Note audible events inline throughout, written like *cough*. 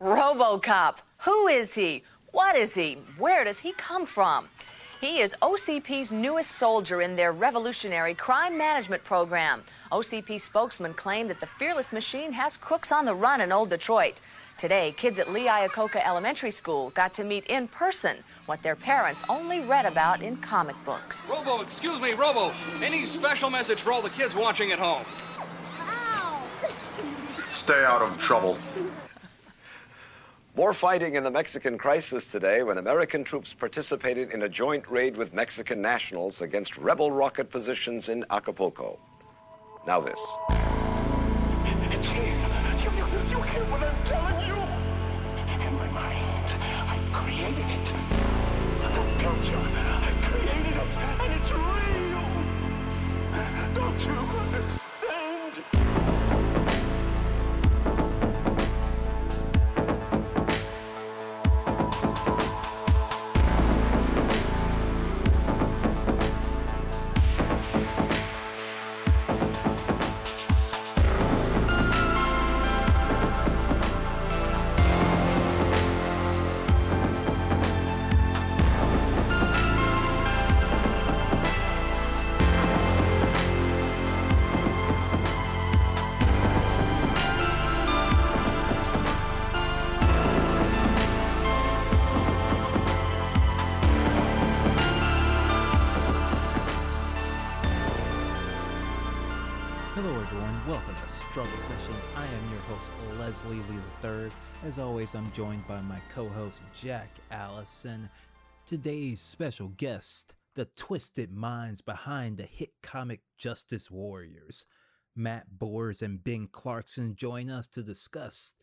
RoboCop. Who is he? What is he? Where does he come from? He is OCP's newest soldier in their revolutionary crime management program. OCP spokesman claimed that the fearless machine has crooks on the run in Old Detroit. Today, kids at Lee Iacocca Elementary School got to meet in person what their parents only read about in comic books. Robo, excuse me, Robo. Any special message for all the kids watching at home? *laughs* Stay out of trouble. More fighting in the Mexican crisis today when American troops participated in a joint raid with Mexican nationals against rebel rocket positions in Acapulco. Now, this. It's real. You, you, you hear what I'm telling you? In my mind, I created it. Told you, I created it, and it's real. Don't you Leslie Lee III. As always, I'm joined by my co host, Jack Allison. Today's special guest, the twisted minds behind the hit comic Justice Warriors. Matt Bors and Ben Clarkson join us to discuss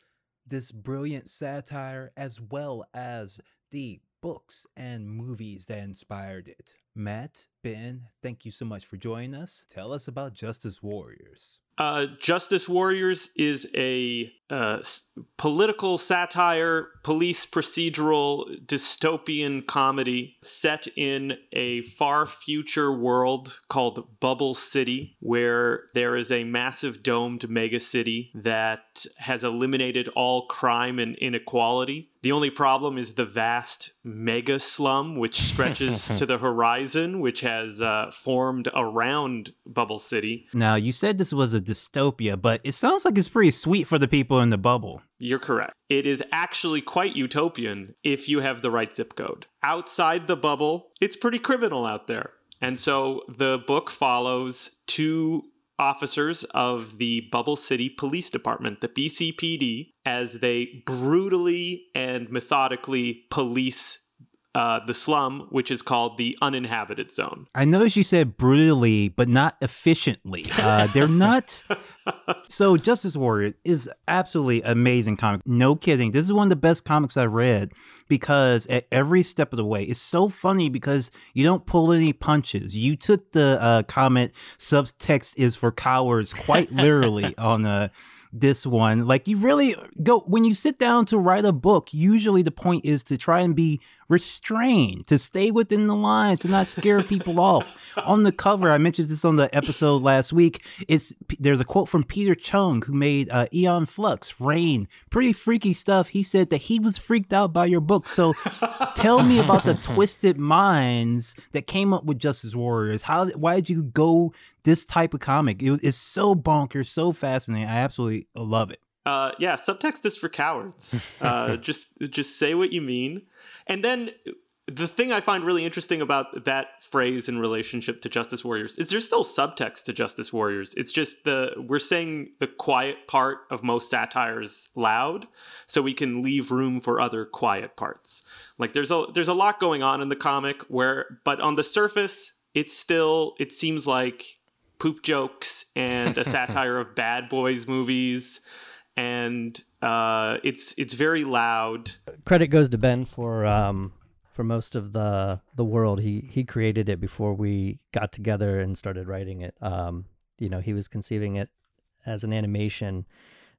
this brilliant satire as well as the books and movies that inspired it. Matt, Ben, thank you so much for joining us. Tell us about Justice Warriors. Uh, Justice Warriors is a uh, s- political satire, police procedural, dystopian comedy set in a far future world called Bubble City, where there is a massive domed megacity that has eliminated all crime and inequality. The only problem is the vast mega slum, which stretches *laughs* to the horizon, which has uh, formed around Bubble City. Now, you said this was a dystopia, but it sounds like it's pretty sweet for the people in the bubble. You're correct. It is actually quite utopian if you have the right zip code. Outside the bubble, it's pretty criminal out there. And so the book follows two officers of the Bubble City Police Department, the BCPD, as they brutally and methodically police uh, the slum, which is called the uninhabited zone. I noticed you said brutally, but not efficiently. Uh, they're *laughs* not. *laughs* so, Justice Warrior is absolutely amazing comic. No kidding. This is one of the best comics I've read because at every step of the way, it's so funny because you don't pull any punches. You took the uh, comment subtext is for cowards quite *laughs* literally on uh, this one. Like, you really go when you sit down to write a book, usually the point is to try and be restrained, to stay within the lines, to not scare people off. *laughs* On the cover, I mentioned this on the episode last week. It's there's a quote from Peter Chung who made uh, Aeon Flux, Reign, pretty freaky stuff. He said that he was freaked out by your book. So, tell me about the *laughs* twisted minds that came up with Justice Warriors. How? Why did you go this type of comic? It, it's so bonkers, so fascinating. I absolutely love it. Uh, yeah, subtext is for cowards. *laughs* Uh, just just say what you mean, and then the thing I find really interesting about that phrase in relationship to Justice Warriors is there's still subtext to Justice Warriors. It's just the we're saying the quiet part of most satires loud, so we can leave room for other quiet parts. Like there's a there's a lot going on in the comic where, but on the surface, it's still it seems like poop jokes and a *laughs* satire of bad boys movies and uh, it's it's very loud. Credit goes to Ben for um, for most of the the world. He he created it before we got together and started writing it. Um, you know, he was conceiving it as an animation,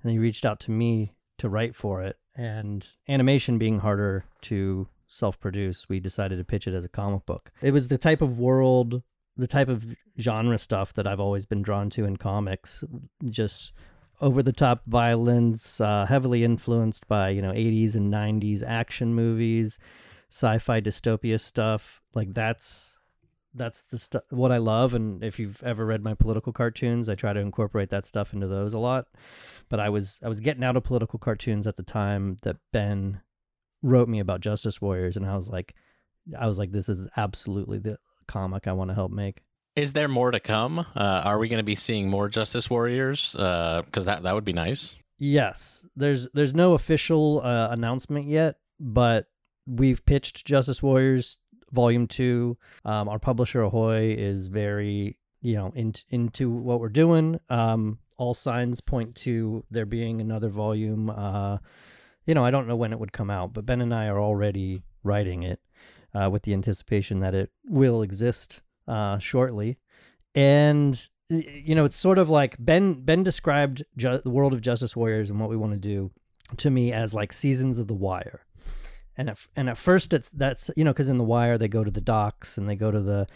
and he reached out to me to write for it. And animation being harder to self produce, we decided to pitch it as a comic book. It was the type of world, the type of genre stuff that I've always been drawn to in comics. Just over the top violence, uh, heavily influenced by, you know, 80s and 90s action movies, sci fi dystopia stuff. Like that's. That's the stuff what I love, and if you've ever read my political cartoons, I try to incorporate that stuff into those a lot. But I was I was getting out of political cartoons at the time that Ben wrote me about Justice Warriors, and I was like, I was like, this is absolutely the comic I want to help make. Is there more to come? Uh, are we going to be seeing more Justice Warriors? Because that that would be nice. Yes, there's there's no official uh, announcement yet, but we've pitched Justice Warriors Volume Two. Um, our publisher Ahoy is very you know in, into what we're doing. Um, all signs point to there being another volume. Uh, you know, I don't know when it would come out, but Ben and I are already writing it uh, with the anticipation that it will exist uh, shortly. And you know, it's sort of like Ben. Ben described ju- the world of Justice Warriors and what we want to do to me as like seasons of The Wire. And at, and at first, it's that's you know because in The Wire they go to the docks and they go to the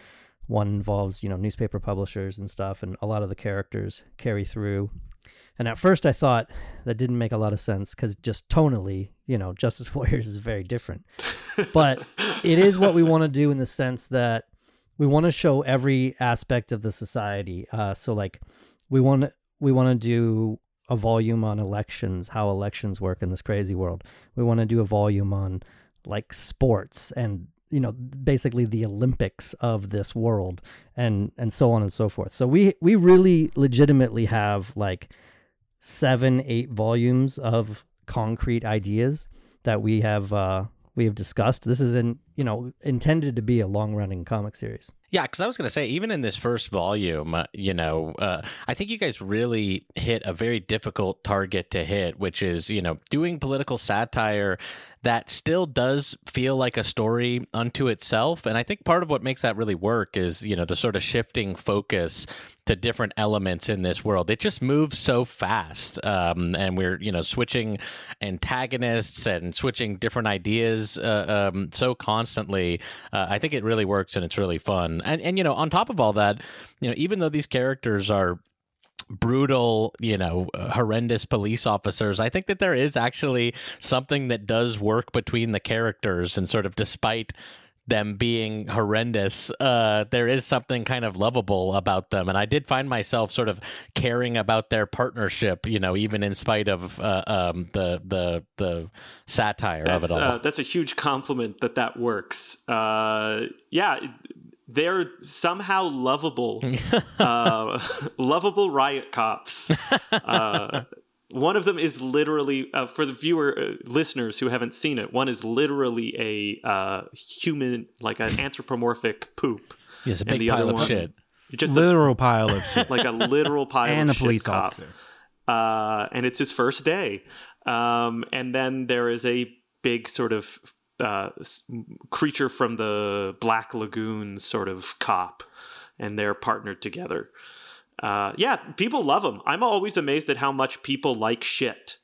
one involves you know newspaper publishers and stuff, and a lot of the characters carry through. And at first, I thought that didn't make a lot of sense because just tonally, you know, Justice *laughs* Warriors is very different. but it is what we want to do in the sense that we want to show every aspect of the society. Uh, so, like, we want we want to do a volume on elections, how elections work in this crazy world. We want to do a volume on like sports and you know basically the olympics of this world and and so on and so forth so we we really legitimately have like seven eight volumes of concrete ideas that we have uh we have discussed this is in you know intended to be a long running comic series yeah, because I was going to say, even in this first volume, uh, you know, uh, I think you guys really hit a very difficult target to hit, which is, you know, doing political satire that still does feel like a story unto itself. And I think part of what makes that really work is, you know, the sort of shifting focus to different elements in this world. It just moves so fast. Um, and we're, you know, switching antagonists and switching different ideas uh, um, so constantly. Uh, I think it really works and it's really fun. And, and, you know, on top of all that, you know, even though these characters are brutal, you know, horrendous police officers. I think that there is actually something that does work between the characters and sort of despite them being horrendous, uh, there is something kind of lovable about them. And I did find myself sort of caring about their partnership, you know, even in spite of uh, um, the the the satire that's, of it all. Uh, that's a huge compliment that that works. Uh, yeah, they're somehow lovable, *laughs* uh, *laughs* lovable riot cops. One of them is literally uh, for the viewer uh, listeners who haven't seen it. One is literally a uh, human, like an anthropomorphic poop. Yes, a and big the pile other of one, shit. Just Literal pile of shit. like a literal pile of *laughs* shit. And of a police shit cop. officer. Uh, and it's his first day. Um, and then there is a big sort of uh, creature from the Black Lagoon sort of cop, and they're partnered together. Uh, yeah, people love him. I'm always amazed at how much people like shit.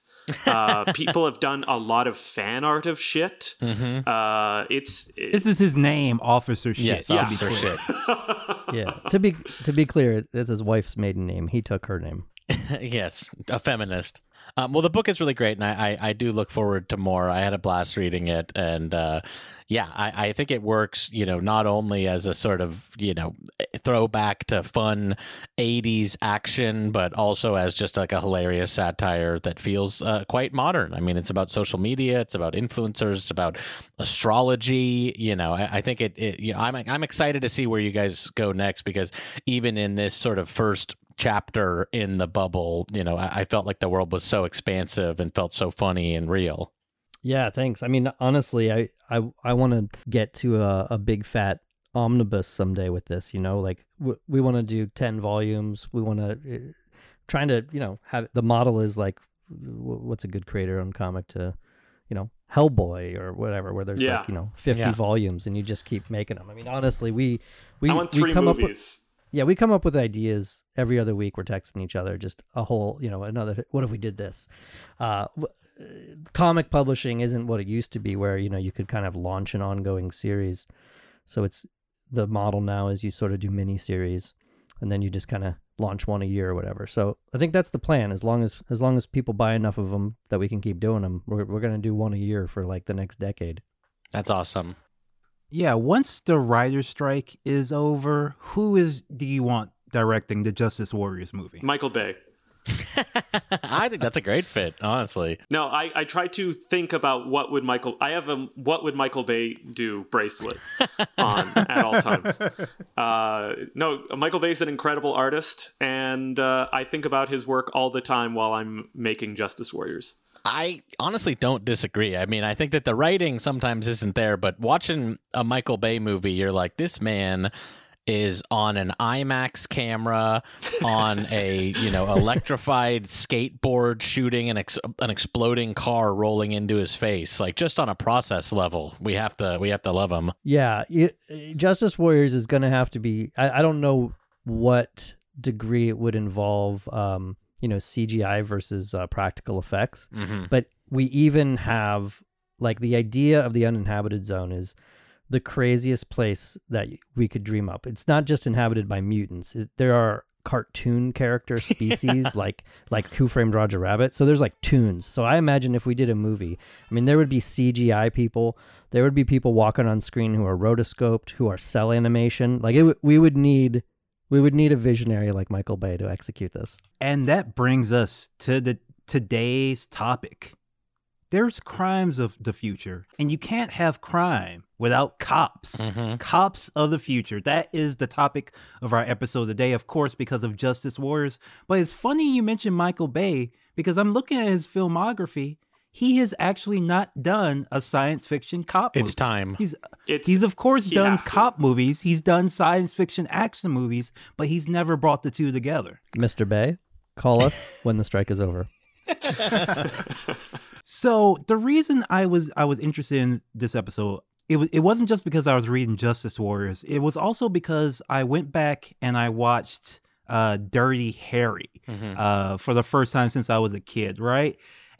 Uh, *laughs* people have done a lot of fan art of shit. Uh, it's This is his name, Officer Shit. Yes, to be Officer clear. Shit. *laughs* yeah to be to be clear it's his wife's maiden name he took her name *laughs* yes, a feminist. Um, well, the book is really great, and I, I, I do look forward to more. I had a blast reading it, and uh, yeah, I, I think it works. You know, not only as a sort of you know throwback to fun '80s action, but also as just like a hilarious satire that feels uh, quite modern. I mean, it's about social media, it's about influencers, it's about astrology. You know, I, I think it, it. You know, I'm I'm excited to see where you guys go next because even in this sort of first chapter in the bubble, you know, I, I felt like the world was so expansive and felt so funny and real. Yeah, thanks. I mean, honestly, I I, I want to get to a, a big fat omnibus someday with this. You know, like w- we want to do ten volumes. We want to uh, trying to you know have the model is like wh- what's a good creator-owned comic to, you know, Hellboy or whatever, where there's Yeah. like you know 50 Yeah. volumes and you just keep making them. I mean, honestly, we we I want we three come up with movies. Yeah, we come up with ideas every other week. We're texting each other just a whole, you know, another. What if we did this? Uh, uh, comic publishing isn't what it used to be, where you know you could kind of launch an ongoing series. So it's the model now is you sort of do mini series, and then you just kind of launch one a year or whatever. So I think that's the plan. As long as as long as people buy enough of them that we can keep doing them, we're we're gonna do one a year for like the next decade. That's awesome. Yeah, once the writer's strike is over, who is do you want directing the Justice Warriors movie? Michael Bay. *laughs* I think that's a great fit, honestly. No, I, I try to think about what would Michael. I have a what would Michael Bay do bracelet *laughs* on at all times. Uh, no, Michael Bay's an incredible artist, and uh, I think about his work all the time while I'm making Justice Warriors. I honestly don't disagree. I mean, I think that the writing sometimes isn't there, but watching a Michael Bay movie, you're like, this man is on an IMAX camera on a you know electrified *laughs* skateboard shooting an ex- an exploding car rolling into his face like just on a process level we have to we have to love him Yeah, it, Justice Warriors is going to have to be. I, I don't know what degree it would involve, um, you know, CGI versus uh, practical effects, Mhm. but we even have like the idea of the uninhabited zone is the craziest place that we could dream up. It's not just inhabited by mutants. It, there are cartoon character *laughs* species like like Who Framed Roger Rabbit. So there's like tunes. So I imagine if we did a movie, I mean there would be CGI people, there would be people walking on screen who are rotoscoped, who are cell animation. Like it, w- we would need we would need a visionary like Michael Bay to execute this. And that brings us to the today's topic. There's crimes of the future, and you can't have crime without cops. Mm-hmm. Cops of the future. That is the topic of our episode today, of course, because of Justice Warriors. But it's funny you mentioned Michael Bay because I'm looking at his filmography. He has actually not done a science fiction cop movie. It's time. He's It's- he's of course he done has to. cop movies. He's done science fiction action movies, but he's never brought the two together. Mr. Bay, call us when the strike is over. *laughs* So the reason I was I was interested in this episode, it was it wasn't just because I was reading Justice Warriors. It was also because I went back and I watched uh Dirty Harry uh for the first time since I was a kid, right?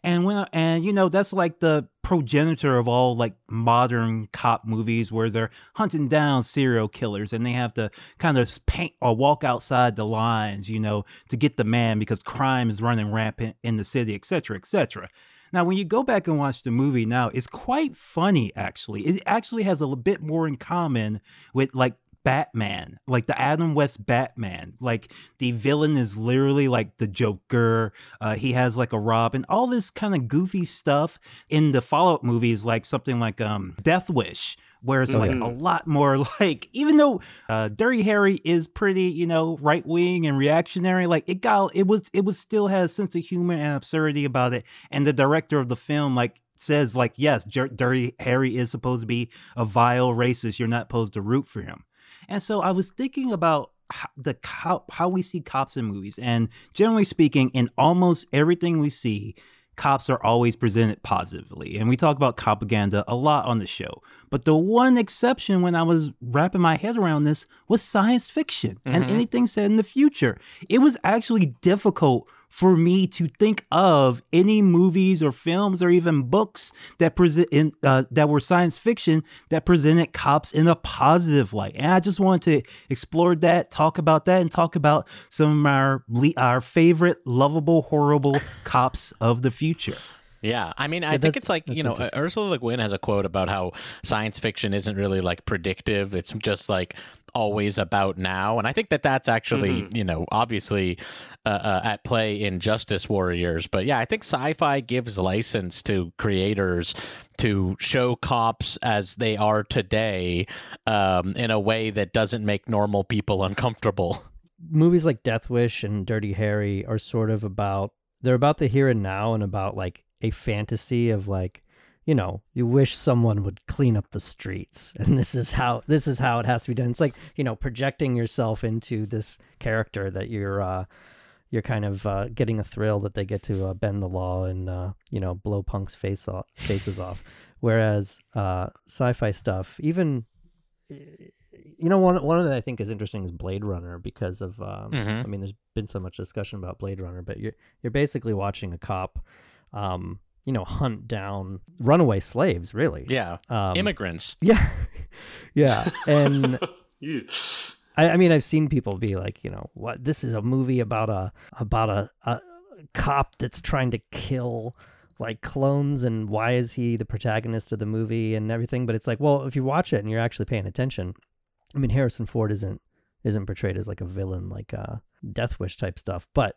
And when and you know that's like the progenitor of all like modern cop movies where they're hunting down serial killers and they have to kind of paint or walk outside the lines, you know, to get the man because crime is running rampant in the city, etc., cetera, et cetera. Now, when you go back and watch the movie now, it's quite funny, actually. It actually has a bit more in common with like Batman, like the Adam West Batman. Like the villain is literally like the Joker. Uh, he has like a Robin, all this kind of goofy stuff in the follow up movies, like something like um, Death Wish, where it's like a lot more *laughs* like, even though uh, Dirty Harry is pretty, you know, right wing and reactionary, like it got, it was, it was still has a sense of humor and absurdity about it. And the director of the film, like, says like, yes, Dirty Harry is supposed to be a vile racist. You're not supposed to root for him. And so I was thinking about how, the cop, how we see cops in movies, and generally speaking, in almost everything we see, cops are always presented positively. And we talk about propaganda a lot on the show. But the one exception when I was wrapping my head around this was science fiction and Mhm. anything set in the future. It was actually difficult for me to think of any movies or films or even books that present in uh, that were science fiction that presented cops in a positive light. And I just wanted to explore that, talk about that, and talk about some of our our favorite lovable, horrible cops of the future. Yeah, I mean, I Yeah, think it's like you know. Ursula Le Guin has a quote about how science fiction isn't really like predictive; it's just like always about now. And I think that that's actually Mm-hmm. you know obviously uh, uh, at play in Justice Warriors. But yeah, I think sci-fi gives license to creators to show cops as they are today um, in a way that doesn't make normal people uncomfortable. movies like Death Wish and Dirty Harry are sort of about they're about the here and now and about like a fantasy of like you know you wish someone would clean up the streets *laughs* and this is how this is how it has to be done it's like you know projecting yourself into this character that you're uh you're kind of uh, getting a thrill that they get to uh, bend the law and uh, you know blow punks face off, faces off. Whereas uh, sci-fi stuff, even you know one one of the I think is interesting is Blade Runner because of um, Mhm. I mean there's been so much discussion about Blade Runner, but you're you're basically watching a cop, um, you know, hunt down runaway slaves, really. Yeah. Um, Immigrants. *laughs* Yeah, yeah, and *laughs* Yeah. I, I mean, I've seen people be like, you know, what this is a movie about a about a, a cop that's trying to kill like clones and why is he the protagonist of the movie and everything but it's like well if you watch it and you're actually paying attention i mean harrison ford isn't isn't portrayed as like a villain like uh death wish type stuff but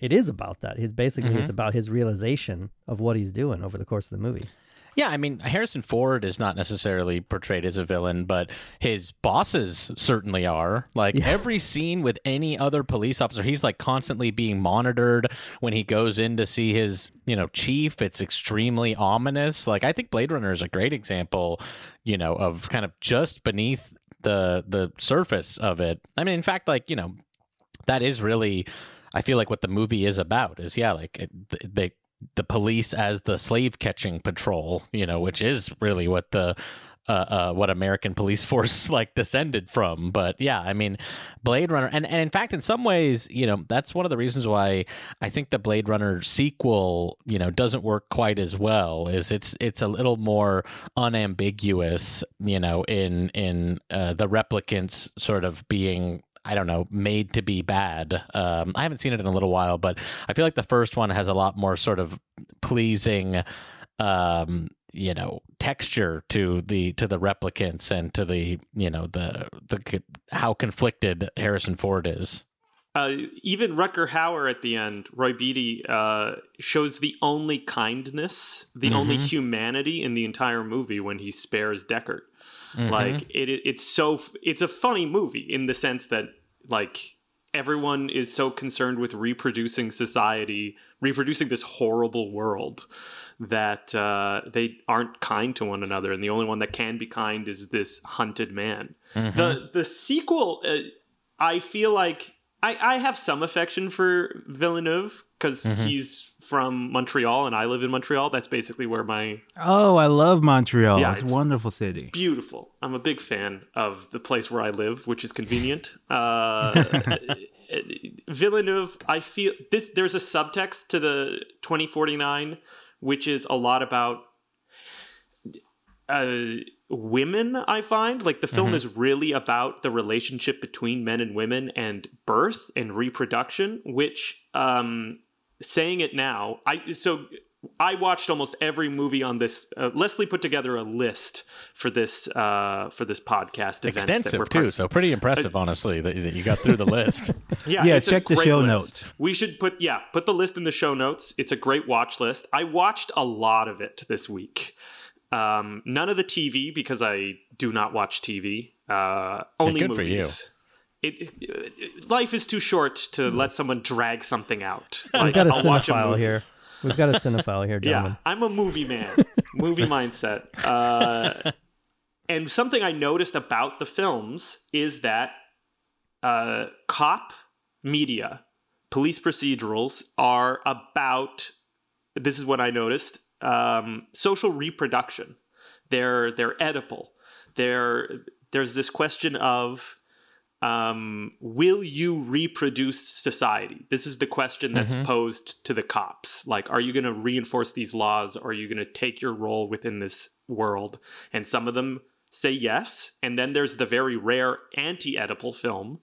it is about that he's basically Mhm. it's about his realization of what he's doing over the course of the movie Yeah, I mean, Harrison Ford is not necessarily portrayed as a villain, but his bosses certainly are. Like Yeah. every scene with any other police officer, he's like constantly being monitored. When he goes in to see his, you know, chief, it's extremely ominous. Like I think Blade Runner is a great example, you know, of kind of just beneath the the surface of it. I mean, in fact, like you know, that is really, I feel like what the movie is about. Is yeah, like it, they the police as the slave catching patrol, you know, which is really what the uh, uh, what American police *laughs* force like descended from. But yeah, I mean, Blade Runner, and, and in fact, in some ways, you know, that's one of the reasons why I think the Blade Runner sequel, you know, doesn't work quite as well. Is it's it's a little more unambiguous, you know, in in uh, the replicants sort of being I don't know, made to be bad. Um, I haven't seen it in a little while, but I feel like the first one has a lot more sort of pleasing, um, you know, texture to the to the replicants and to the you know the the how conflicted Harrison Ford is. Uh, even Rutger Hauer at the end, Roy Batty, uh, shows the only kindness, the only Mhm. humanity in the entire movie when he spares Deckard. Mhm. Like it, it- it's so it's a funny movie in the sense that like everyone is so concerned with reproducing society, reproducing this horrible world that uh, they aren't kind to one another, and the only one that can be kind is this hunted man. Mhm. The the sequel, uh, I feel like I, I have some affection for Villeneuve because Mhm. he's from Montreal and I live in Montreal. That's basically where my Oh, I love Montreal. Yeah, it's a wonderful city. beautiful. I'm a big fan of the place where I live, which is convenient. *laughs* Uh, Villeneuve, I feel this. There's a subtext to the 2049, which is a lot about uh, women. I find like the film Mhm. is really about the relationship between men and women and birth and reproduction. Which, um, saying it now, I so I watched almost every movie on this. Uh, Leslie put together a list for this uh, for this podcast. event Extensive we're too, part- so pretty impressive, honestly, that, that you got through the list. *laughs* yeah, Yeah, check the show list. notes. We should put yeah, put the list in the show notes. It's a great watch list. I watched a lot of it this week. Um, none of the TV because I do not watch TV. Uh, only good for you. movies. It, it- life is too short to let someone drag something out. we've got a I'll watch cinephile movie. here we've got a cinephile here *laughs* gentlemen Yeah, I'm a movie man, *laughs* movie mindset. Uh, and something I noticed about the films is that uh, cop media, police procedurals are about. This is what I noticed: um, social reproduction. They're they're Oedipal. They're there's this question of um, will you reproduce society? This is the question that's Mhm. posed to the cops. Like, are you going to reinforce these laws? Or are you going to take your role within this world? And some of them say yes. And then there's the very rare anti Oedipal film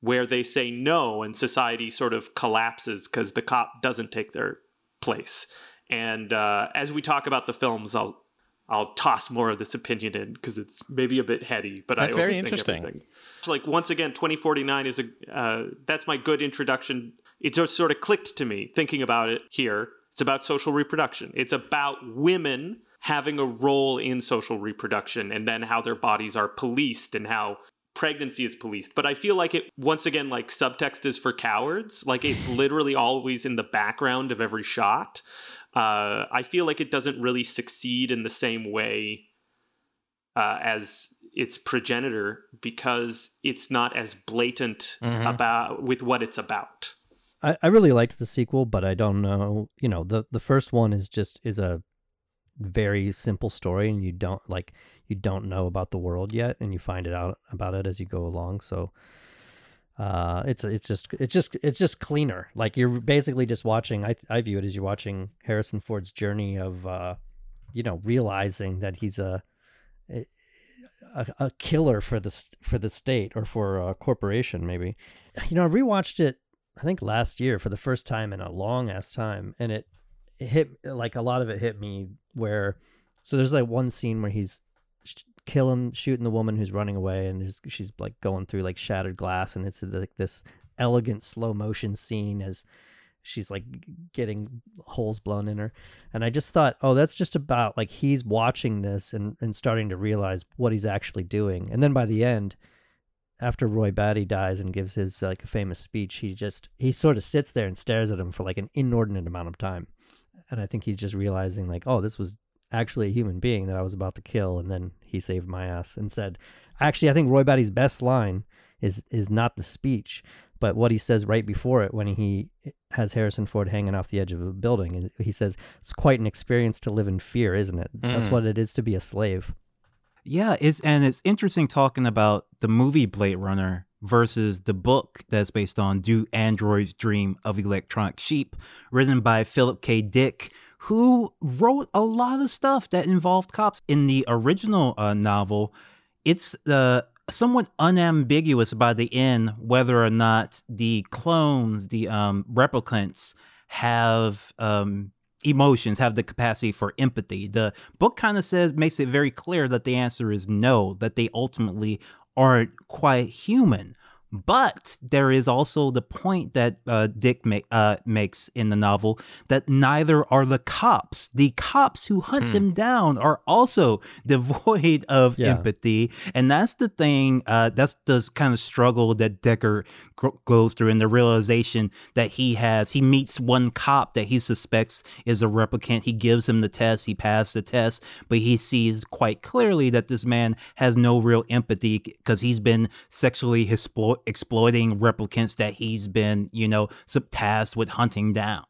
where they say no and society sort of collapses because the cop doesn't take their place. And uh, as we talk about the films, I'll I'll toss more of this opinion in because it's maybe a bit heady, but That's I very interesting. everything. Like once again, 2049 is a uh, that's my good introduction. It just sort of clicked to me thinking about it here. It's about social reproduction. It's about women having a role in social reproduction and then how their bodies are policed and how pregnancy is policed. But I feel like it once again like subtext is for cowards. Like it's literally always in the background of every shot. Uh, I feel like it doesn't really succeed in the same way uh, as its progenitor because it's not as blatant Mhm. about with what it's about. I, I really liked the sequel, but I don't know. You know, the the first one is just is a very simple story, and you don't like you don't know about the world yet, and you find it out about it as you go along. So, uh, it's it's just it's just it's just cleaner. Like you're basically just watching. I I view it as you're watching Harrison Ford's journey of, uh, you know, realizing that he's a a, a killer for the for the state or for a corporation maybe. You know, I rewatched it I think last year for the first time in a long ass time, and it, it hit like a lot of it hit me where. So there's like one scene where he's killing, shooting the woman who's running away, and she's, she's like going through like shattered glass, and it's like this elegant slow motion scene as she's like getting holes blown in her. And i just thought oh that's just about like he's watching this and, and starting to realize what he's actually doing. And then by the end after roy batty dies and gives his like famous speech he just he sort of sits there and stares at him for like an inordinate amount of time. And i think he's just realizing like oh this was actually a human being that i was about to kill and then he saved my ass and said actually i think roy batty's best line is is not the speech but what he says right before it when he has Harrison Ford hanging off the edge of a building, he says, It's quite an experience to live in fear, isn't it? Mm. That's what it is to be a slave. Yeah, it's and it's interesting talking about the movie Blade Runner versus the book that's based on Do Androids Dream of Electronic Sheep, written by Philip K. Dick, who wrote a lot of stuff that involved cops. In the original uh, novel, it's the somewhat unambiguous by the end whether or not the clones, the um, replicants, have um, emotions, have the capacity for empathy. The book kind of says, makes it very clear that the answer is no, that they ultimately aren't quite human. But there is also the point that uh, Dick ma- uh, makes in the novel that neither are the cops. The cops who hunt hmm. them down are also *laughs* devoid of yeah. empathy, and that's the thing. Uh, that's the kind of struggle that Deckard g- goes through, and the realization that he has. He meets one cop that he suspects is a replicant. He gives him the test. He passed the test, but he sees quite clearly that this man has no real empathy because he's been sexually exploited exploiting replicants that he's been, you know, tasked with hunting down.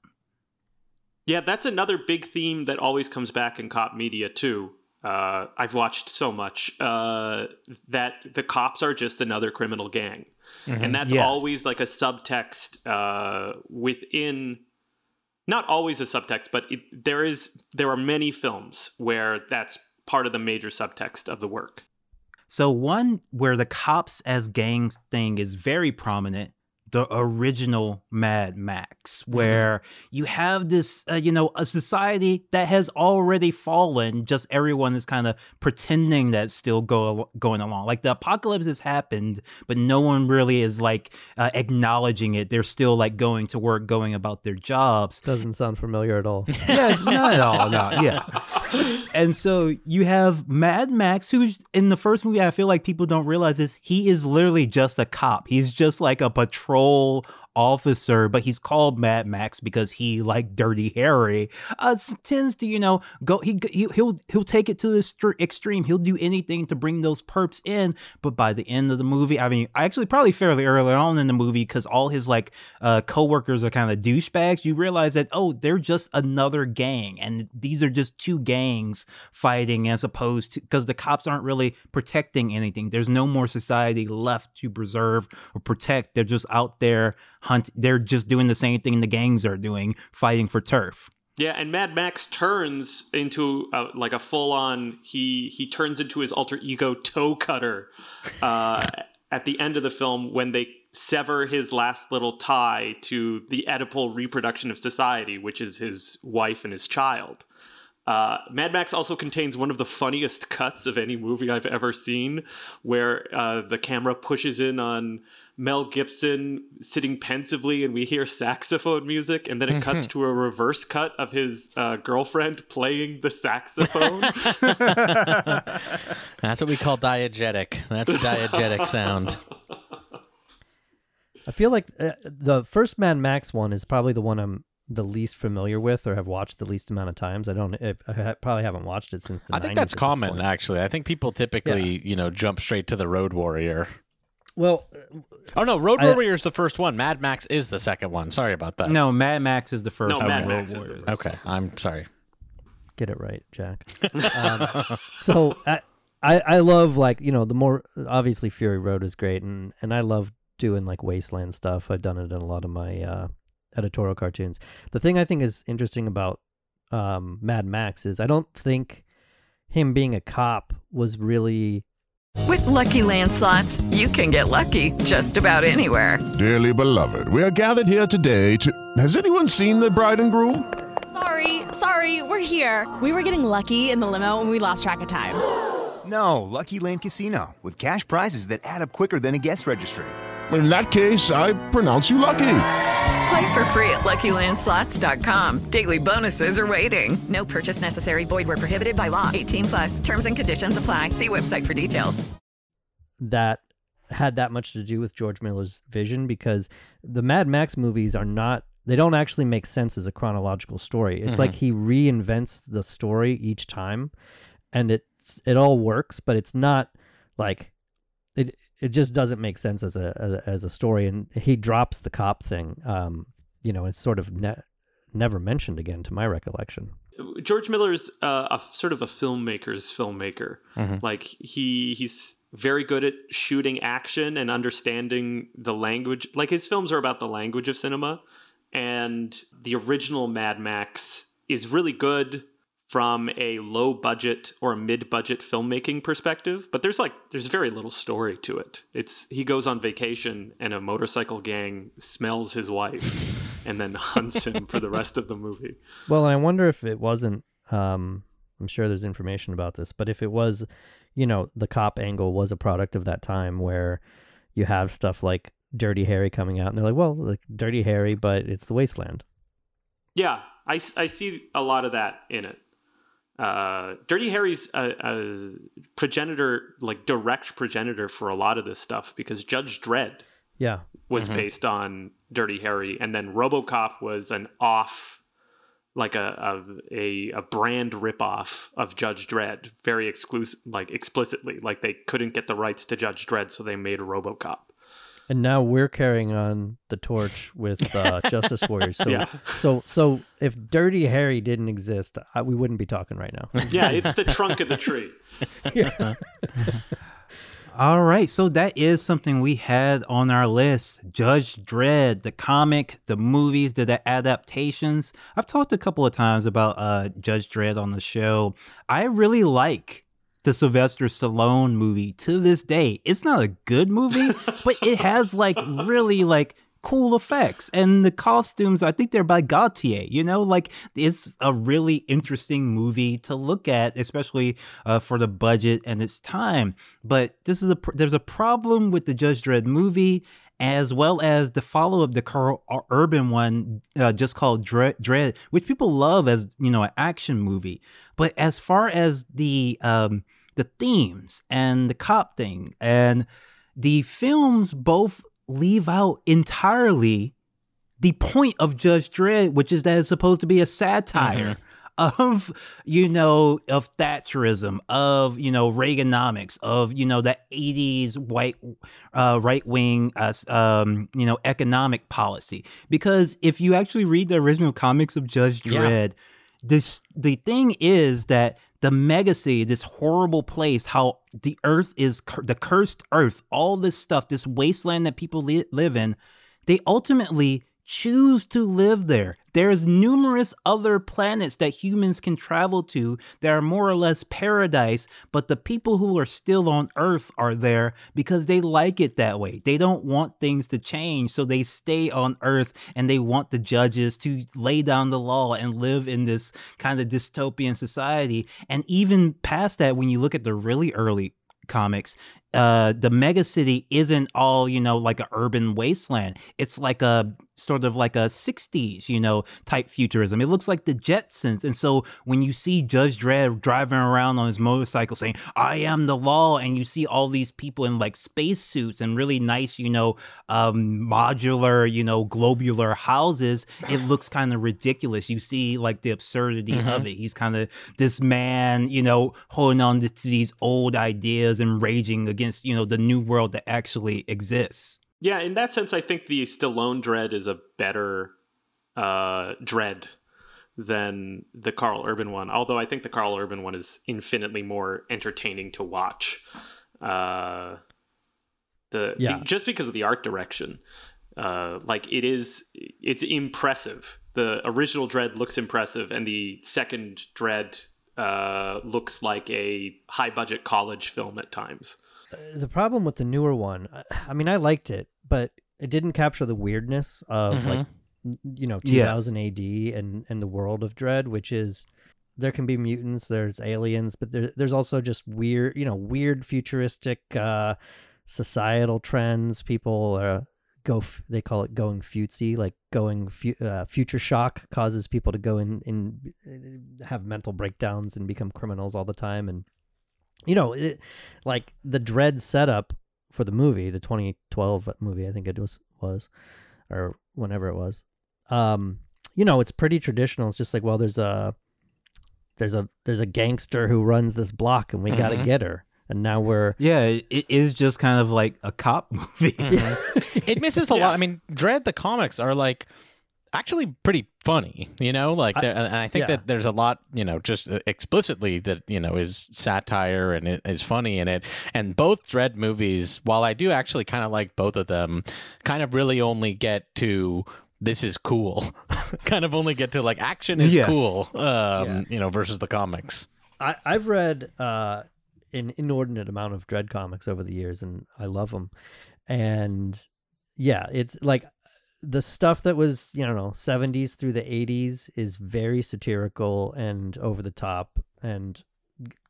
Yeah, that's another big theme that always comes back in cop media too. Uh, I've watched so much uh, that the cops are just another criminal gang, mm-hmm. and that's yes. always like a subtext uh, within. Not always a subtext, but it, there is there are many films where that's part of the major subtext of the work. So one where the cops as gang thing is very prominent the original Mad Max, mm-hmm. where mm-hmm. you have this, uh, you know, a society that has already fallen. Just everyone is kind of pretending that's still go going along. Like the apocalypse has happened, but no one really is like uh, acknowledging it. They're still like going to work, going about their jobs. Doesn't sound familiar at all. *laughs* yeah, not at all. No, yeah. *laughs* and so you have Mad Max, who's in the first movie. I feel like people don't realize this. He is literally just a cop. He's just like a patrol patrol officer, but he's called Mad Max because he, like Dirty Harry, uh, tends to you know go he he'll he'll take it to the extreme. He'll do anything to bring those perps in. But by the end of the movie, I mean, actually probably fairly early on in the movie, because all his like uh, coworkers are kind of douchebags. You realize that oh, they're just another gang, and these are just two gangs fighting as opposed to because the cops aren't really protecting anything. There's no more society left to preserve or protect. They're just out there hunt. They're just doing the same thing the gangs are doing, fighting for turf. Yeah, and Mad Max turns into a, like a full on. He he turns into his alter ego toe cutter uh, *laughs* at the end of the film when they sever his last little tie to the Oedipal reproduction of society, which is his wife and his child. Uh, Mad Max also contains one of the funniest *laughs* cuts of any movie I've ever seen, where uh, the camera pushes in on Mel Gibson sitting pensively, and we hear saxophone music, and then it cuts to a reverse cut of his uh, girlfriend *laughs* playing the saxophone. *laughs* That's what we call diegetic. That's a diegetic sound. I feel like uh, the first Mad Max one is probably the one I'm the least familiar with or have watched the least amount of times. I don't. I probably haven't watched it since the. I think that's common, actually. I think people typically, yeah. you know, jump straight to the Road Warrior. Well, oh no, Road Warrior is the first one. Mad Max is the second one. Sorry about that. No, Mad Max is the first. No, one. Mad Road Max is the Warrior. first. Okay, I'm sorry. Get it right, Jack. um, *laughs* so I, I I love like you know the more obviously Fury Road is great and and I love doing like wasteland stuff. I've done it in a lot of my uh, editorial cartoons. The thing I think is interesting about um, Mad Max is I don't think him being a cop was really With Lucky Land slots, you can get lucky just about anywhere. Dearly beloved, we are gathered here today to. Has anyone seen the bride and groom? Sorry, sorry, we're here. We were getting lucky in the limo and we lost track of time. *gasps* No, Lucky Land Casino, with cash prizes that add up quicker than a guest registry. In that case, I pronounce you lucky. Play for free at LuckyLandSlots.com. Daily bonuses are waiting. No purchase necessary. Void where prohibited by law. 18 plus. Terms and conditions apply. See website for details. that had that much to do with George Miller's vision because the Mad Max movies are not they don't actually make sense as a chronological story. It's Mhm. like he reinvents the story each time and it's it all works, but it's not like it it just doesn't make sense as a as a, as a story and he drops the cop thing. Um you know, it's sort of ne- never mentioned again to my recollection. George Miller's uh, a sort of a filmmaker's filmmaker. Mhm. Like he he's very good at shooting action and understanding the language. Like his films are about the language of cinema, and the original Mad Max is really good from a low budget or a mid budget filmmaking perspective. But there's like there's very little story to it. It's he goes on vacation and a motorcycle gang smells his wife and then *laughs* hunts him for the rest of the movie. Well, I wonder if it wasn't. Um, I'm sure there's information about this, but if it was, you know, the cop angle was a product of that time where you have stuff like Dirty Harry coming out, and they're like, well, like Dirty Harry, but it's the wasteland. Yeah, I, I see a lot of that in it. Uh, Dirty Harry's a, a progenitor, like direct progenitor for a lot of this stuff because Judge Dredd Yeah, was Mhm. based on Dirty Harry, and then RoboCop was an off, like a a a, a brand ripoff of Judge Dredd, very exclusive, like explicitly, like they couldn't get the rights to Judge Dredd, so they made a RoboCop. And now we're carrying on the torch with uh, Justice *laughs* Warriors. So, Yeah. so, so if Dirty Harry didn't exist, I, we wouldn't be talking right now. *laughs* Yeah, it's the trunk of the tree. *laughs* All right, so that is something we had on our list. Judge Dredd, the comic, the movies, the adaptations. I've talked a couple of times about uh, Judge Dredd on the show. I really like the Sylvester Stallone movie to this day. It's not a good movie, *laughs* but it has like really like cool effects. And the costumes i think they're by Gaultier you know? Like it's a really interesting movie to look at especially uh, for the budget and its time. But this is a pr- there's a problem with the judge dredd movie as well as the follow-up the Karl Urban one uh, just called Dredd, Dredd which people love as you know an action movie. But as far as the um the themes and the cop thing and the films both leave out entirely the point of Judge Dredd, which is that it's supposed to be a satire of, you know, of Thatcherism, of, you know, Reaganomics, of, you know, the 80s white, uh, right wing, uh, um, you know, economic policy. Because if you actually read the original comics of Judge Yeah. Dredd, this, the thing is that the megacity, this horrible place, how the earth is cur- the cursed earth, all this stuff, this wasteland that people li- live in, they ultimately choose to live there. There's numerous other planets that humans can travel to that are more or less paradise, but the people who are still on Earth are there because they like it that way. They don't want things to change, so they stay on Earth and they want the judges to lay down the law and live in this kind of dystopian society. And even past that, when you look at the really early comics, uh, the mega city isn't all you know like a urban wasteland. It's like a sort of like a 60s, you know, type futurism. It looks like the Jetsons. And so when you see Judge Dredd driving around on his motorcycle saying, I am the law, and you see all these people in like spacesuits and really nice, you know, um, modular, you know, globular houses, it *sighs* looks kind of ridiculous. You see like the absurdity of it. He's kind of this man, you know, holding on to, to these old ideas and raging against you know the new world that actually exists. Yeah, in that sense, I think the Stallone Dredd is a better uh, Dredd than the Karl Urban one. Although I think the Karl Urban one is infinitely more entertaining to watch. Uh, the, Yeah. the just because of the art direction, uh, like it is, it's impressive. The original Dredd looks impressive, and the second Dredd uh, looks like a high budget college film at times. The problem with the newer one, I- mean, I liked it, but it didn't capture the weirdness of like, you know, Yes. 2000 AD and and the world of Dredd, which is there can be mutants, there's aliens, but there, there's also just weird, you know, weird futuristic uh, societal trends. People uh, go, f- they call it going futzy, like going fu- uh, future shock causes people to go in in uh, have mental breakdowns and become criminals all the time and you know, it, like the Dredd setup for the movie, the 2012 movie, I think it was was, or whenever it was. Um, you know, it's pretty traditional. It's just like, well, there's a there's a there's a gangster who runs this block, and we got to get her. And now we're Yeah, it, it is just kind of like a cop *laughs* movie. it misses a lot. I mean, Dredd the comics are like actually pretty funny, you know, like I- and I think yeah. that there's a lot, you know, just explicitly that you know is satire and it is funny in it. And both Dredd movies, while I do actually kind of like both of them, kind of really only get to this is cool, *laughs* kind of only get to like action is Yes. cool, um, Yeah. you know, versus the comics. I, I've read uh, an inordinate amount of Dredd comics over the years, and I love them. And yeah, it's like the stuff that was you know 70s through the 80s is very satirical and over the top and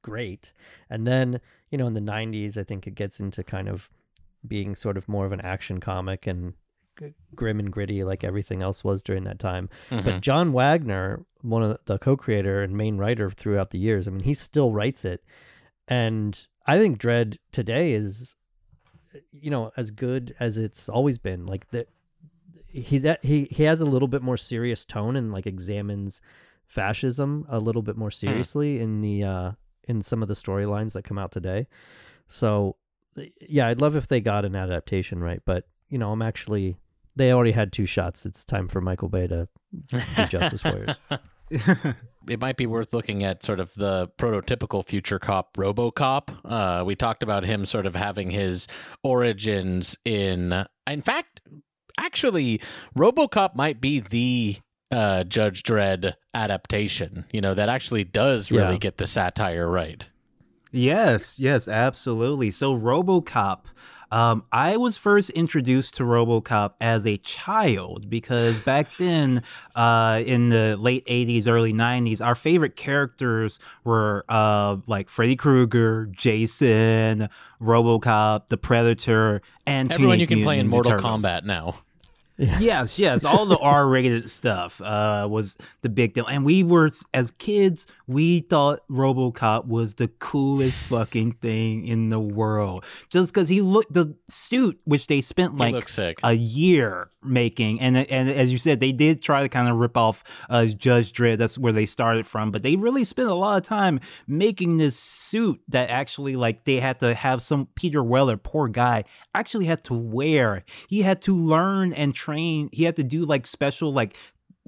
great. And then you know in the 90s, I think it gets into kind of being sort of more of an action comic and grim and gritty like everything else was during that time. But Mhm. John Wagner, one of the co-creator and main writer throughout the years, I mean, he still writes it, and I think Dredd today is, you know, as good as it's always been. Like that, he's at, he he has a little bit more serious tone and like examines fascism a little bit more seriously in the uh in some of the storylines that come out today. So yeah, I'd love if they got an adaptation right, but you know, I'm actually they already had two shots. It's time for Michael Bay to do Justice Warriors. *laughs* *laughs* it might be worth looking at sort of the prototypical future cop RoboCop. Uh, we talked about him sort of having his origins in, in fact, actually, RoboCop might be the uh, Judge Dredd adaptation. You know that actually does really Yeah. get the satire right. Yes, yes, absolutely. So RoboCop, um, I was first introduced to RoboCop as a child because back *laughs* then, uh, in the late '80s, early '90s, our favorite characters were uh, like Freddy Krueger, Jason, RoboCop, the Predator, and Everyone you can play in Mortal Turtles. Kombat now. Yes, yes. All the *laughs* R-rated stuff uh, was the big deal, and we were as kids. We thought RoboCop was the coolest fucking thing in the world, just because he looked the suit, which they spent like a year making, and and as you said, they did try to kind of rip off uh, Judge Dredd. That's where they started from, but they really spent a lot of time making this suit that actually like they had to have some Peter Weller, poor guy, actually had to wear. He had to learn and train. He had to do like special like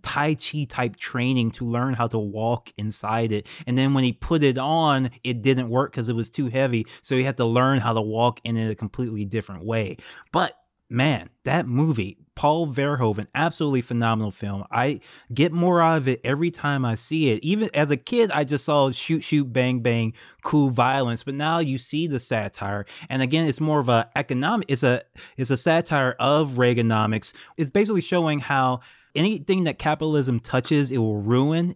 Tai Chi type training to learn how to walk inside it. And then when he put it on, it didn't work because it was too heavy. So he had to learn how to walk in it a completely different way. But man, that movie, Paul Verhoeven, absolutely phenomenal film. I get more out of it every time I see it. Even as a kid, I just saw shoot, shoot, bang, bang, cool violence. But now you see the satire, and again, it's more of a economic. It's a it's a satire of Reaganomics. It's basically showing how anything that capitalism touches, it will ruin.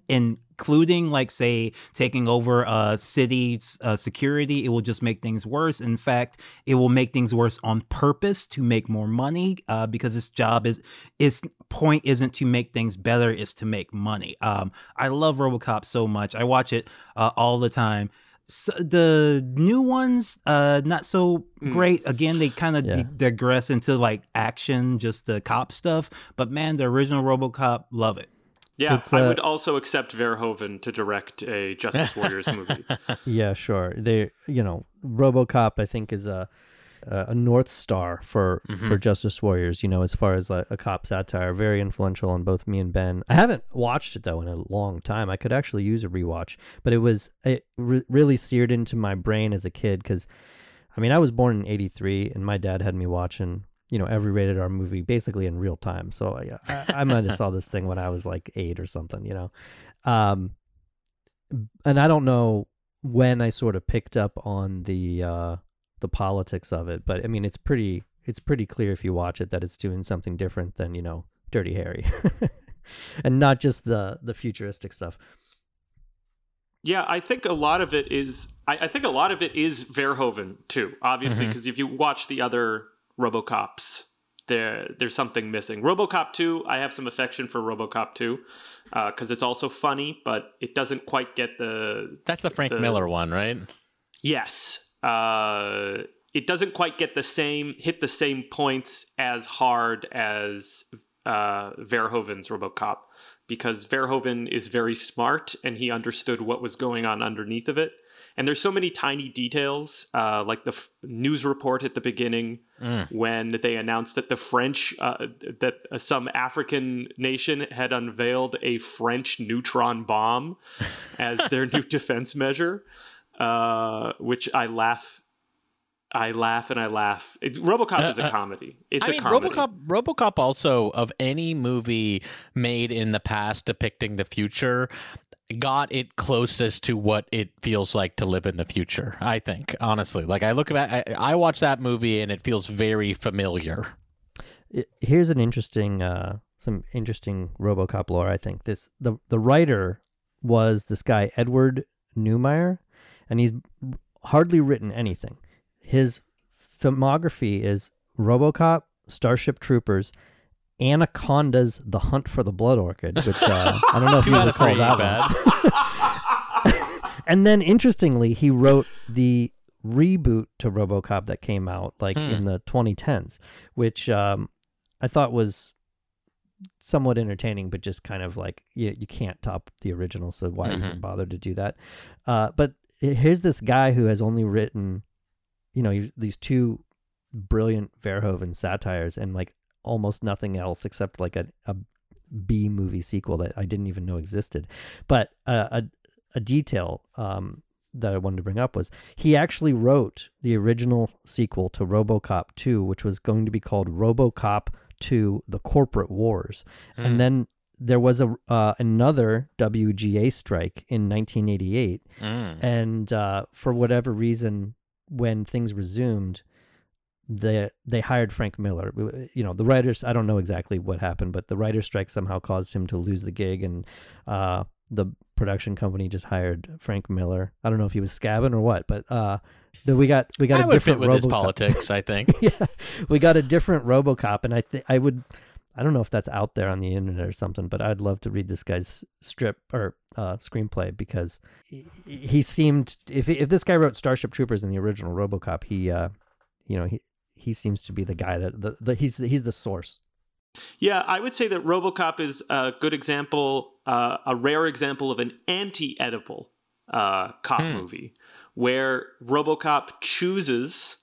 Including, like, say, taking over a city's uh, security, it will just make things worse. In fact, it will make things worse on purpose to make more money uh, because its job is its point isn't to make things better, it's to make money. Um, I love RoboCop so much. I watch it uh, all the time. So the new ones, uh, not so great. Again, they kind of Yeah. digress into like action, just the cop stuff. But man, the original RoboCop, love it. Yeah, I uh, would also accept Verhoeven to direct a Justice *laughs* Warriors movie. yeah, sure. They, you know, RoboCop, I think, is a a north star for for Mhm. Justice Warriors. You know, as far as a, a cop satire, very influential on both me and Ben. I haven't watched it though in a long time. I could actually use a rewatch, but it was it re- really seared into my brain as a kid because, I mean, I was born in '83, and my dad had me watching. You know every rated R movie basically in real time. So I, I, I might have saw this thing when I was like eight or something. You know, um, and I don't know when I sort of picked up on the uh, the politics of it, but I mean it's pretty it's pretty clear if you watch it that it's doing something different than you know Dirty Harry, *laughs* and not just the the futuristic stuff. Yeah, I think a lot of it is. I, I think a lot of it is Verhoeven too. Obviously, because if you watch the other RoboCops, there there's something missing. RoboCop two, I have some affection for RoboCop two because it's also funny, but it doesn't quite get the. That's the Frank the- Miller one, right? Yes. Uh, it doesn't quite get the same hit the same points as hard as uh, Verhoeven's RoboCop because Verhoeven is very smart and he understood what was going on underneath of it. And there's so many tiny details, uh, like the f- news report at the beginning Mm. when they announced that the French, uh, that uh, some African nation had unveiled a French neutron bomb *laughs* as their new defense measure, uh, which I laugh. I laugh and I laugh. It, RoboCop is Uh, a uh, comedy. It's I a mean, comedy. RoboCop. RoboCop also of any movie made in the past depicting the future got it closest to what it feels like to live in the future. I think honestly, like I look at, I, I watch that movie and it feels very familiar. Here's an interesting uh, some interesting RoboCop lore. I think this the the writer was this guy Edward Neumeier, and he's hardly written anything. His filmography is RoboCop, Starship Troopers, Anacondas: The Hunt for the Blood Orchid, which uh, I don't know if *laughs* you recall that bad. one. *laughs* and then interestingly, he wrote the reboot to RoboCop that came out like Hmm. in the 2010s, which um, I thought was somewhat entertaining, but just kind of like you, you can't top the original, so why even Mhm. bother to do that? Uh, but here's this guy who has only written, you know, these two brilliant Verhoeven satires and like almost nothing else except like a, a B movie sequel that I didn't even know existed. But uh, a a detail um, that I wanted to bring up was he actually wrote the original sequel to RoboCop 2, which was going to be called RoboCop 2: The Corporate Wars, Hmm. and then there was a uh, another WGA strike in 1988, Mm. and uh, for whatever reason, when things resumed, they they hired Frank Miller. You know, the writers. I don't know exactly what happened, but the writer's strike somehow caused him to lose the gig, and uh, the production company just hired Frank Miller. I don't know if he was scabbing or what, but uh, we got we got That a different with his politics, I think. *laughs* yeah, we got a different RoboCop, and I think I would. I don't know if that's out there on the internet or something, but I'd love to read this guy's strip or uh, screenplay because he, he seemed if if this guy wrote Starship Troopers in the original RoboCop, he uh, you know he he seems to be the guy that the, the he's he's the source. Yeah, I would say that RoboCop is a good example, uh, a rare example of an anti-Oedipal uh, cop Hmm. movie, where RoboCop chooses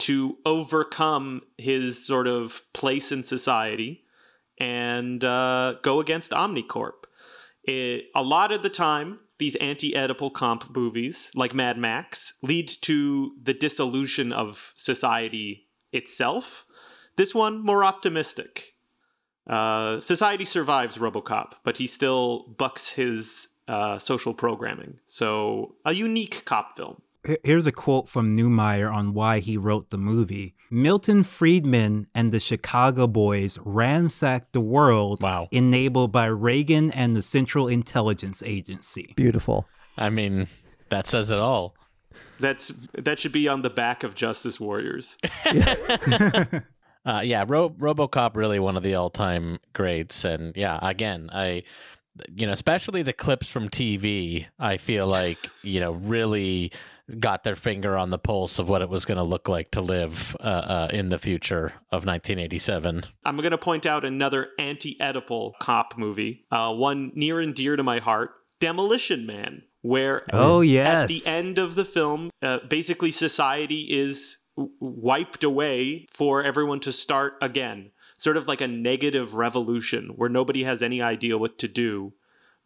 to overcome his sort of place in society and uh, go against Omnicorp. It, a lot of the time, these anti-Oedipal comp movies, like Mad Max, lead to the dissolution of society itself. This one more optimistic. Uh, society survives RoboCop, but he still bucks his uh, social programming. So a unique cop film. Here's a quote from Neumeier on why he wrote the movie. Milton Friedman and the Chicago Boys ransacked the world, wow. enabled by Reagan and the Central Intelligence Agency. Beautiful. I mean, that says it all. That's that should be on the back of Justice Warriors. *laughs* Uh, yeah, Ro- RoboCop really one of the all-time greats, and yeah, again, I, you know, especially the clips from TV, I feel like you know really got their finger on the pulse of what it was going to look like to live uh, uh, in the future of 1987. I'm going to point out another anti Oedipal cop movie, uh, one near and dear to my heart Demolition Man, where Oh, at the end of the film, uh, basically society is w- wiped away for everyone to start again. Sort of like a negative revolution where nobody has any idea what to do,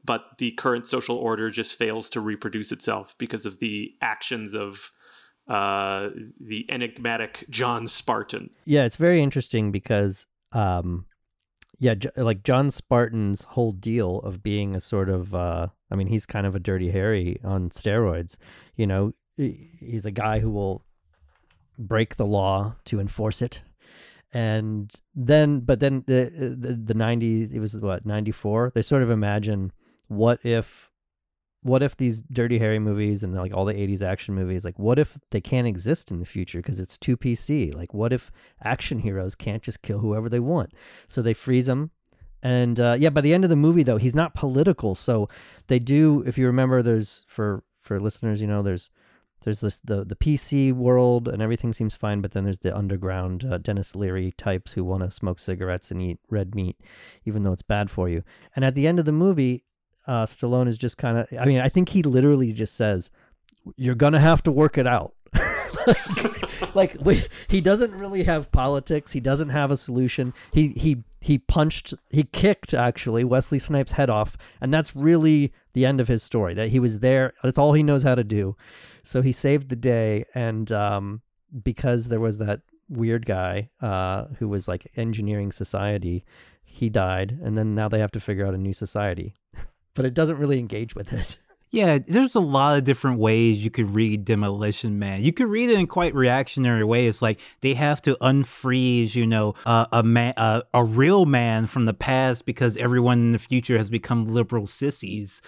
but the current social order just fails to reproduce itself because of the actions of uh, the enigmatic John Spartan. Yeah, it's very interesting because, um, yeah, like John Spartan's whole deal of being a sort of, uh, I mean, he's kind of a dirty Harry on steroids. You know, he's a guy who will break the law to enforce it. And then, but then the the, the 90s, it was what, 94? They sort of imagine what if what if these dirty harry movies and like all the 80s action movies like what if they can't exist in the future because it's too pc like what if action heroes can't just kill whoever they want? So they freeze them and uh, yeah by the end of the movie though he's not political. So they do if you remember there's for for listeners you know there's there's this the the pc world and everything seems fine but then there's the underground uh, Denis Leary types who want to smoke cigarettes and eat red meat even though it's bad for you. And at the end of the movie uh, Stallone is just kind of. I mean, I think he literally just says, "You're gonna have to work it out." *laughs* like, like wait, he doesn't really have politics. He doesn't have a solution. He he he punched, he kicked actually Wesley Snipes' head off, and that's really the end of his story. That he was there. That's all he knows how to do. So he saved the day, and um, because there was that weird guy uh, who was like engineering society, he died, and then now they have to figure out a new society *laughs* but it doesn't really engage with it. *laughs* Yeah, there's a lot of different ways you could read Demolition Man. You could read it in quite reactionary ways, like they have to unfreeze, you know, uh, a man, uh, a real man from the past because everyone in the future has become liberal sissies.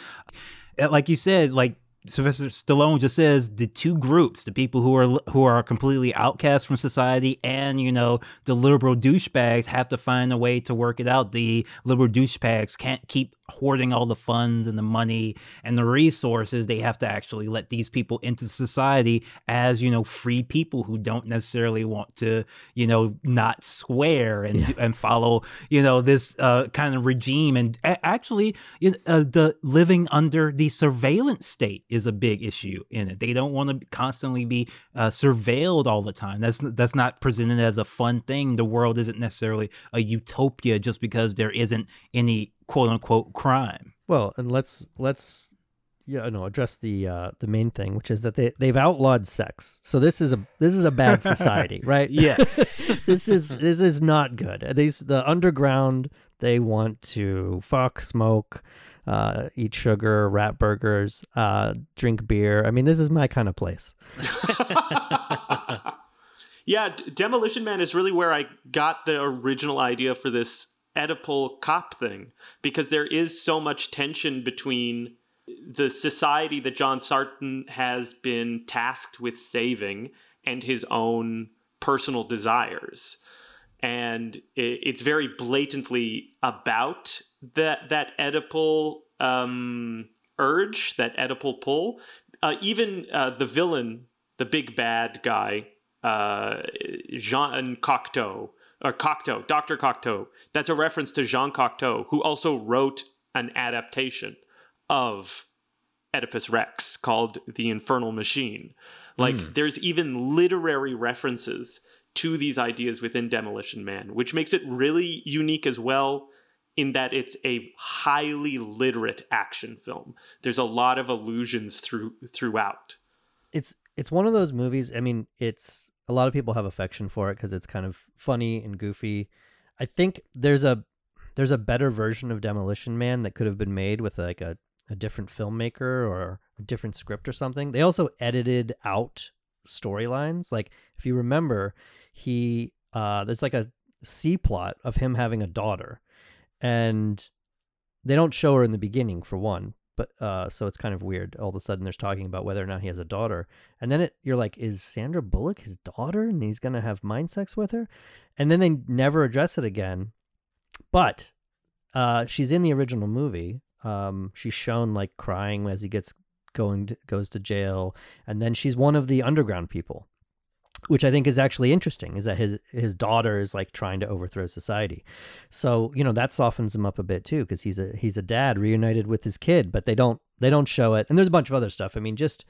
Uh, Like you said, like Sylvester Stallone just says the two groups, the people who are who are completely outcast from society and, you know, the liberal douchebags have to find a way to work it out. The liberal douchebags can't keep hoarding all the funds and the money and the resources. They have to actually let these people into society as, you know, free people who don't necessarily want to, you know, not swear and and follow, you know, this uh, kind of regime. And actually, you- uh, the living under the surveillance state is a big issue in it. They don't want to constantly be uh, surveilled all the time. That's that's not presented as a fun thing. The world isn't necessarily a utopia just because there isn't any quote unquote crime. Well, and let's let's yeah, no, address the uh, the main thing, which is that they they've outlawed sex. So this is a this is a bad *laughs* society, right? Yes. *laughs* this is this is not good. These the underground they want to fuck, smoke, uh, eat sugar, rat burgers, uh, drink beer. I mean, this is my kind of place. *laughs* Yeah, Demolition Man is really where I got the original idea for this Oedipal cop thing because there is so much tension between the society that John Spartan has been tasked with saving and his own personal desires. And it's very blatantly about that that Oedipal um, urge, that Oedipal pull. Uh, even uh, the villain, the big bad guy, uh, Jean Cocteau or Cocteau, Doctor Cocteau. That's a reference to Jean Cocteau, who also wrote an adaptation of Oedipus Rex called The Infernal Machine. Like, Mm. there's even literary references to these ideas within Demolition Man, which makes it really unique as well in that it's a highly literate action film. There's a lot of allusions through throughout. it's it's one of those movies. I mean, it's a lot of people have affection for it because it's kind of funny and goofy. I think there's a there's a better version of Demolition Man that could have been made with like a, a different filmmaker or a different script or something. They also edited out storylines. Like if you remember, he uh there's like a C plot of him having a daughter and they don't show her in the beginning for one but uh so it's kind of weird all of a sudden there's talking about whether or not he has a daughter. And then it you're like is sandra bullock his daughter and he's gonna have mind sex with her? And then they never address it again. But uh she's in the original movie. Um she's shown like crying as he gets going to, goes to jail, and then she's one of the underground people, which I think is actually interesting. Is that his his daughter is like trying to overthrow society, so you know that softens him up a bit too because he's a he's a dad reunited with his kid, but they don't they don't show it, and there's a bunch of other stuff. I mean, just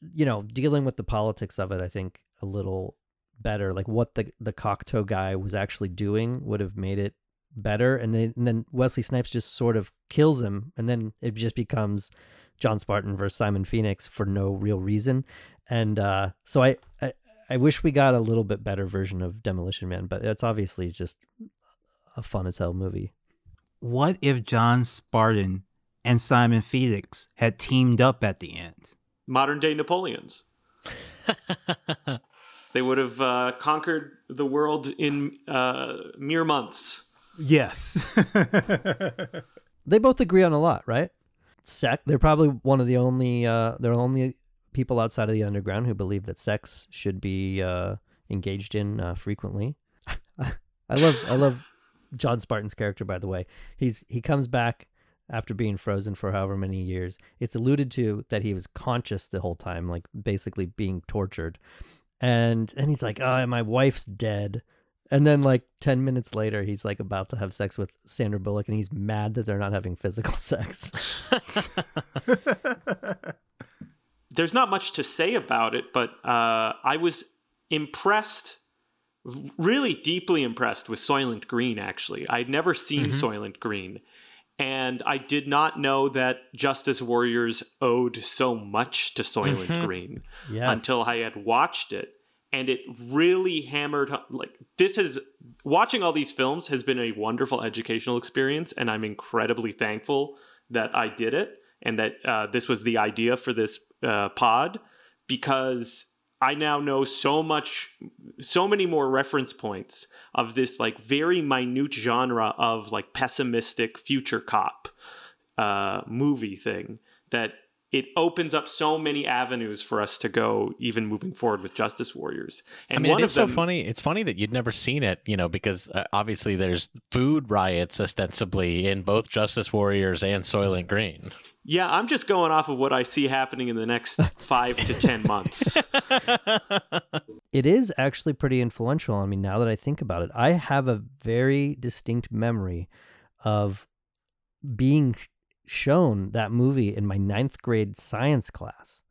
you know dealing with the politics of it, I think a little better. Like what the the Cocteau guy was actually doing would have made it better and then, and then Wesley Snipes just sort of kills him and then it just becomes John Spartan versus Simon Phoenix for no real reason and uh, so I, I I wish we got a little bit better version of Demolition Man but it's obviously just a fun as hell movie What if John Spartan and Simon Phoenix had teamed up at the end? Modern day Napoleons. *laughs* they would have uh, conquered the world in uh, mere months. Yes. *laughs* they both agree on a lot, right? Sex. They're probably one of the only. Uh, they're only people outside of the underground who believe that sex should be uh, engaged in uh, frequently. *laughs* I love. I love John Spartan's character. By the way, he's he comes back after being frozen for however many years. It's alluded to that he was conscious the whole time, like basically being tortured. And and he's like, "Oh, my wife's dead." And then like 10 minutes later, he's like about to have sex with Sandra Bullock and he's mad that they're not having physical *laughs* sex. *laughs* There's not much to say about it, but uh, I was impressed, really deeply impressed with Soylent Green, actually. I'd never seen Mm-hmm. Soylent Green. And I did not know that Justice Warriors owed so much to Soylent Mhm. Green Yes. until I had watched it. And it really hammered like this has watching all these films has been a wonderful educational experience, and I'm incredibly thankful that I did it and that uh, this was the idea for this uh, pod because I now know so much, so many more reference points of this like very minute genre of like pessimistic future cop uh, movie thing that it opens up so many avenues for us to go even moving forward with Justice Warriors. And I mean, one it them, so funny. It's funny that you'd never seen it, you know, because uh, obviously there's food riots ostensibly in both Justice Warriors and Soylent Green. Yeah, I'm just going off of what I see happening in the next *laughs* five to ten months. *laughs* it is actually pretty influential on me now that I think about it. I have a very distinct memory of being shown that movie in my ninth grade science class.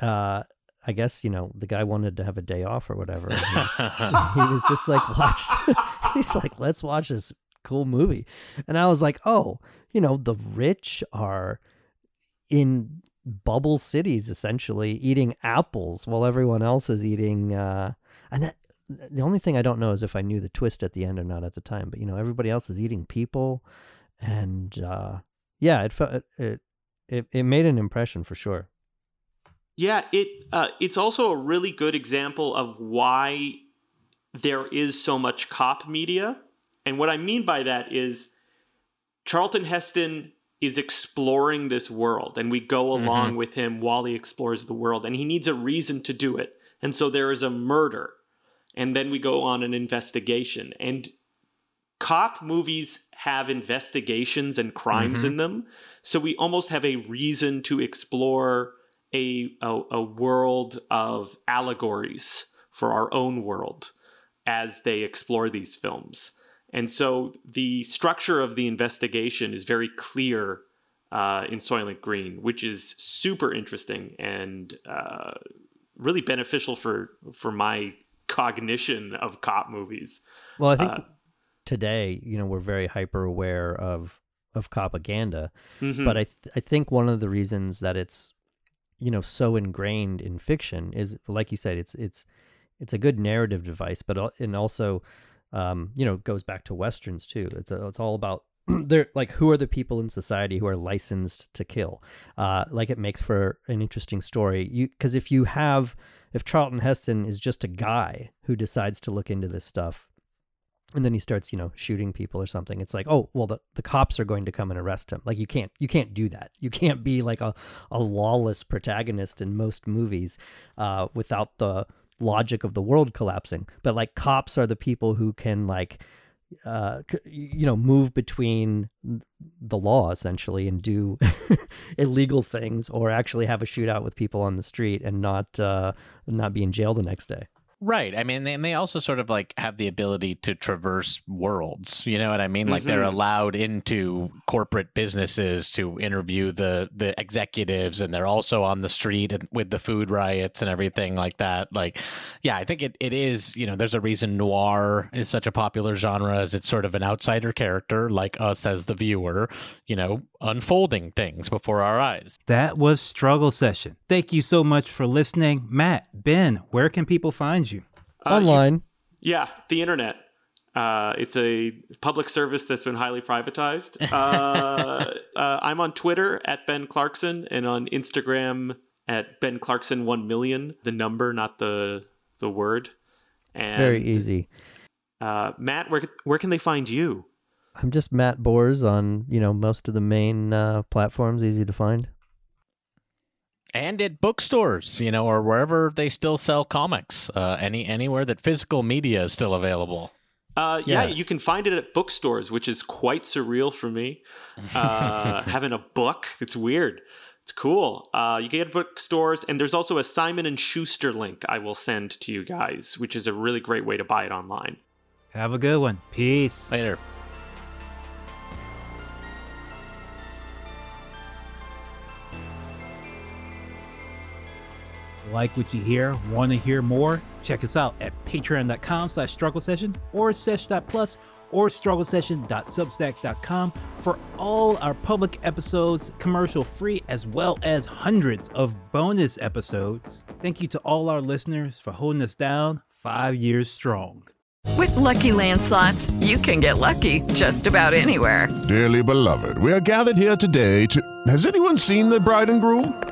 Uh, I guess you know the guy wanted to have a day off or whatever. He, he was *laughs* just like, watch. *laughs* he's like, let's watch this cool movie, and I was like, oh, you know, the rich are in bubble cities essentially eating apples while everyone else is eating uh and that the only thing i don't know is if i knew the twist at the end or not at the time but you know everybody else is eating people and uh yeah it felt it it, it made an impression for sure. Yeah, it uh, it's also a really good example of why there is so much cop media, and what I mean by that is Charlton Heston is exploring this world, and we go along Mhm. with him while he explores the world, and he needs a reason to do it, and so there is a murder, and then we go on an investigation, and cop movies have investigations and crimes Mhm. in them so we almost have a reason to explore a, a a world of allegories for our own world as they explore these films and so the structure of the investigation is very clear uh, in Soylent Green, which is super interesting and uh, really beneficial for for my cognition of cop movies. well i think Uh, today you know we're very hyper aware of of propaganda Mhm. but i th- i think one of the reasons that it's you know so ingrained in fiction is like you said it's it's it's a good narrative device but and also um you know goes back to westerns too. It's a, it's all about *clears throat* they're like who are the people in society who are licensed to kill? Uh like it makes for an interesting story. You because if you have if charlton heston is just a guy who decides to look into this stuff and then he starts you know shooting people or something it's like oh well the, the cops are going to come and arrest him. Like you can't you can't do that. You can't be like a, a lawless protagonist in most movies uh, without the logic of the world collapsing. But like cops are the people who can like uh, you know, move between the law essentially and do *laughs* illegal things, or actually have a shootout with people on the street and not uh, not be in jail the next day. Right. I mean, and they also sort of like have the ability to traverse worlds. You know what I mean? Like they're Mhm. allowed into corporate businesses to interview the the executives, and they're also on the street and- with the food riots and everything like that. Like, yeah, I think it, it is. You know, there's a reason noir is such a popular genre, as it's sort of an outsider character, like us as the viewer. You know, unfolding things before our eyes. That was Struggle Session. Thank you so much for listening. Matt, Ben, where can people find you? Uh, you- Online. Yeah, the internet. Uh, it's a public service that's been highly privatized. Uh, *laughs* uh, I'm on Twitter at Ben Clarkson and on Instagram at Ben Clarkson one million. The number, not the the word. And Very easy. Uh, Matt, where where can they find you? I'm just Matt Bors on you know most of the main uh, platforms, easy to find. And at bookstores, you know, or wherever they still sell comics. Uh, any anywhere that physical media is still available. Uh, yeah. Yeah. you can find it at bookstores, which is quite surreal for me. *laughs* Uh, having a book, it's weird. It's cool. Uh, you can get it at bookstores, and there's also a Simon and Schuster link I will send to you guys, which is a really great way to buy it online. Have a good one. Peace. Later. Like what you hear? Want to hear more? Check us out at patreon.com slash struggle session or sesh.plus or strugglesession.substack.com for all our public episodes, commercial free, as well as hundreds of bonus episodes. Thank you to all our listeners for holding us down five years strong. With Lucky Land slots, you can get lucky just about anywhere. Dearly beloved, we are gathered here today to. Has anyone seen the bride and groom?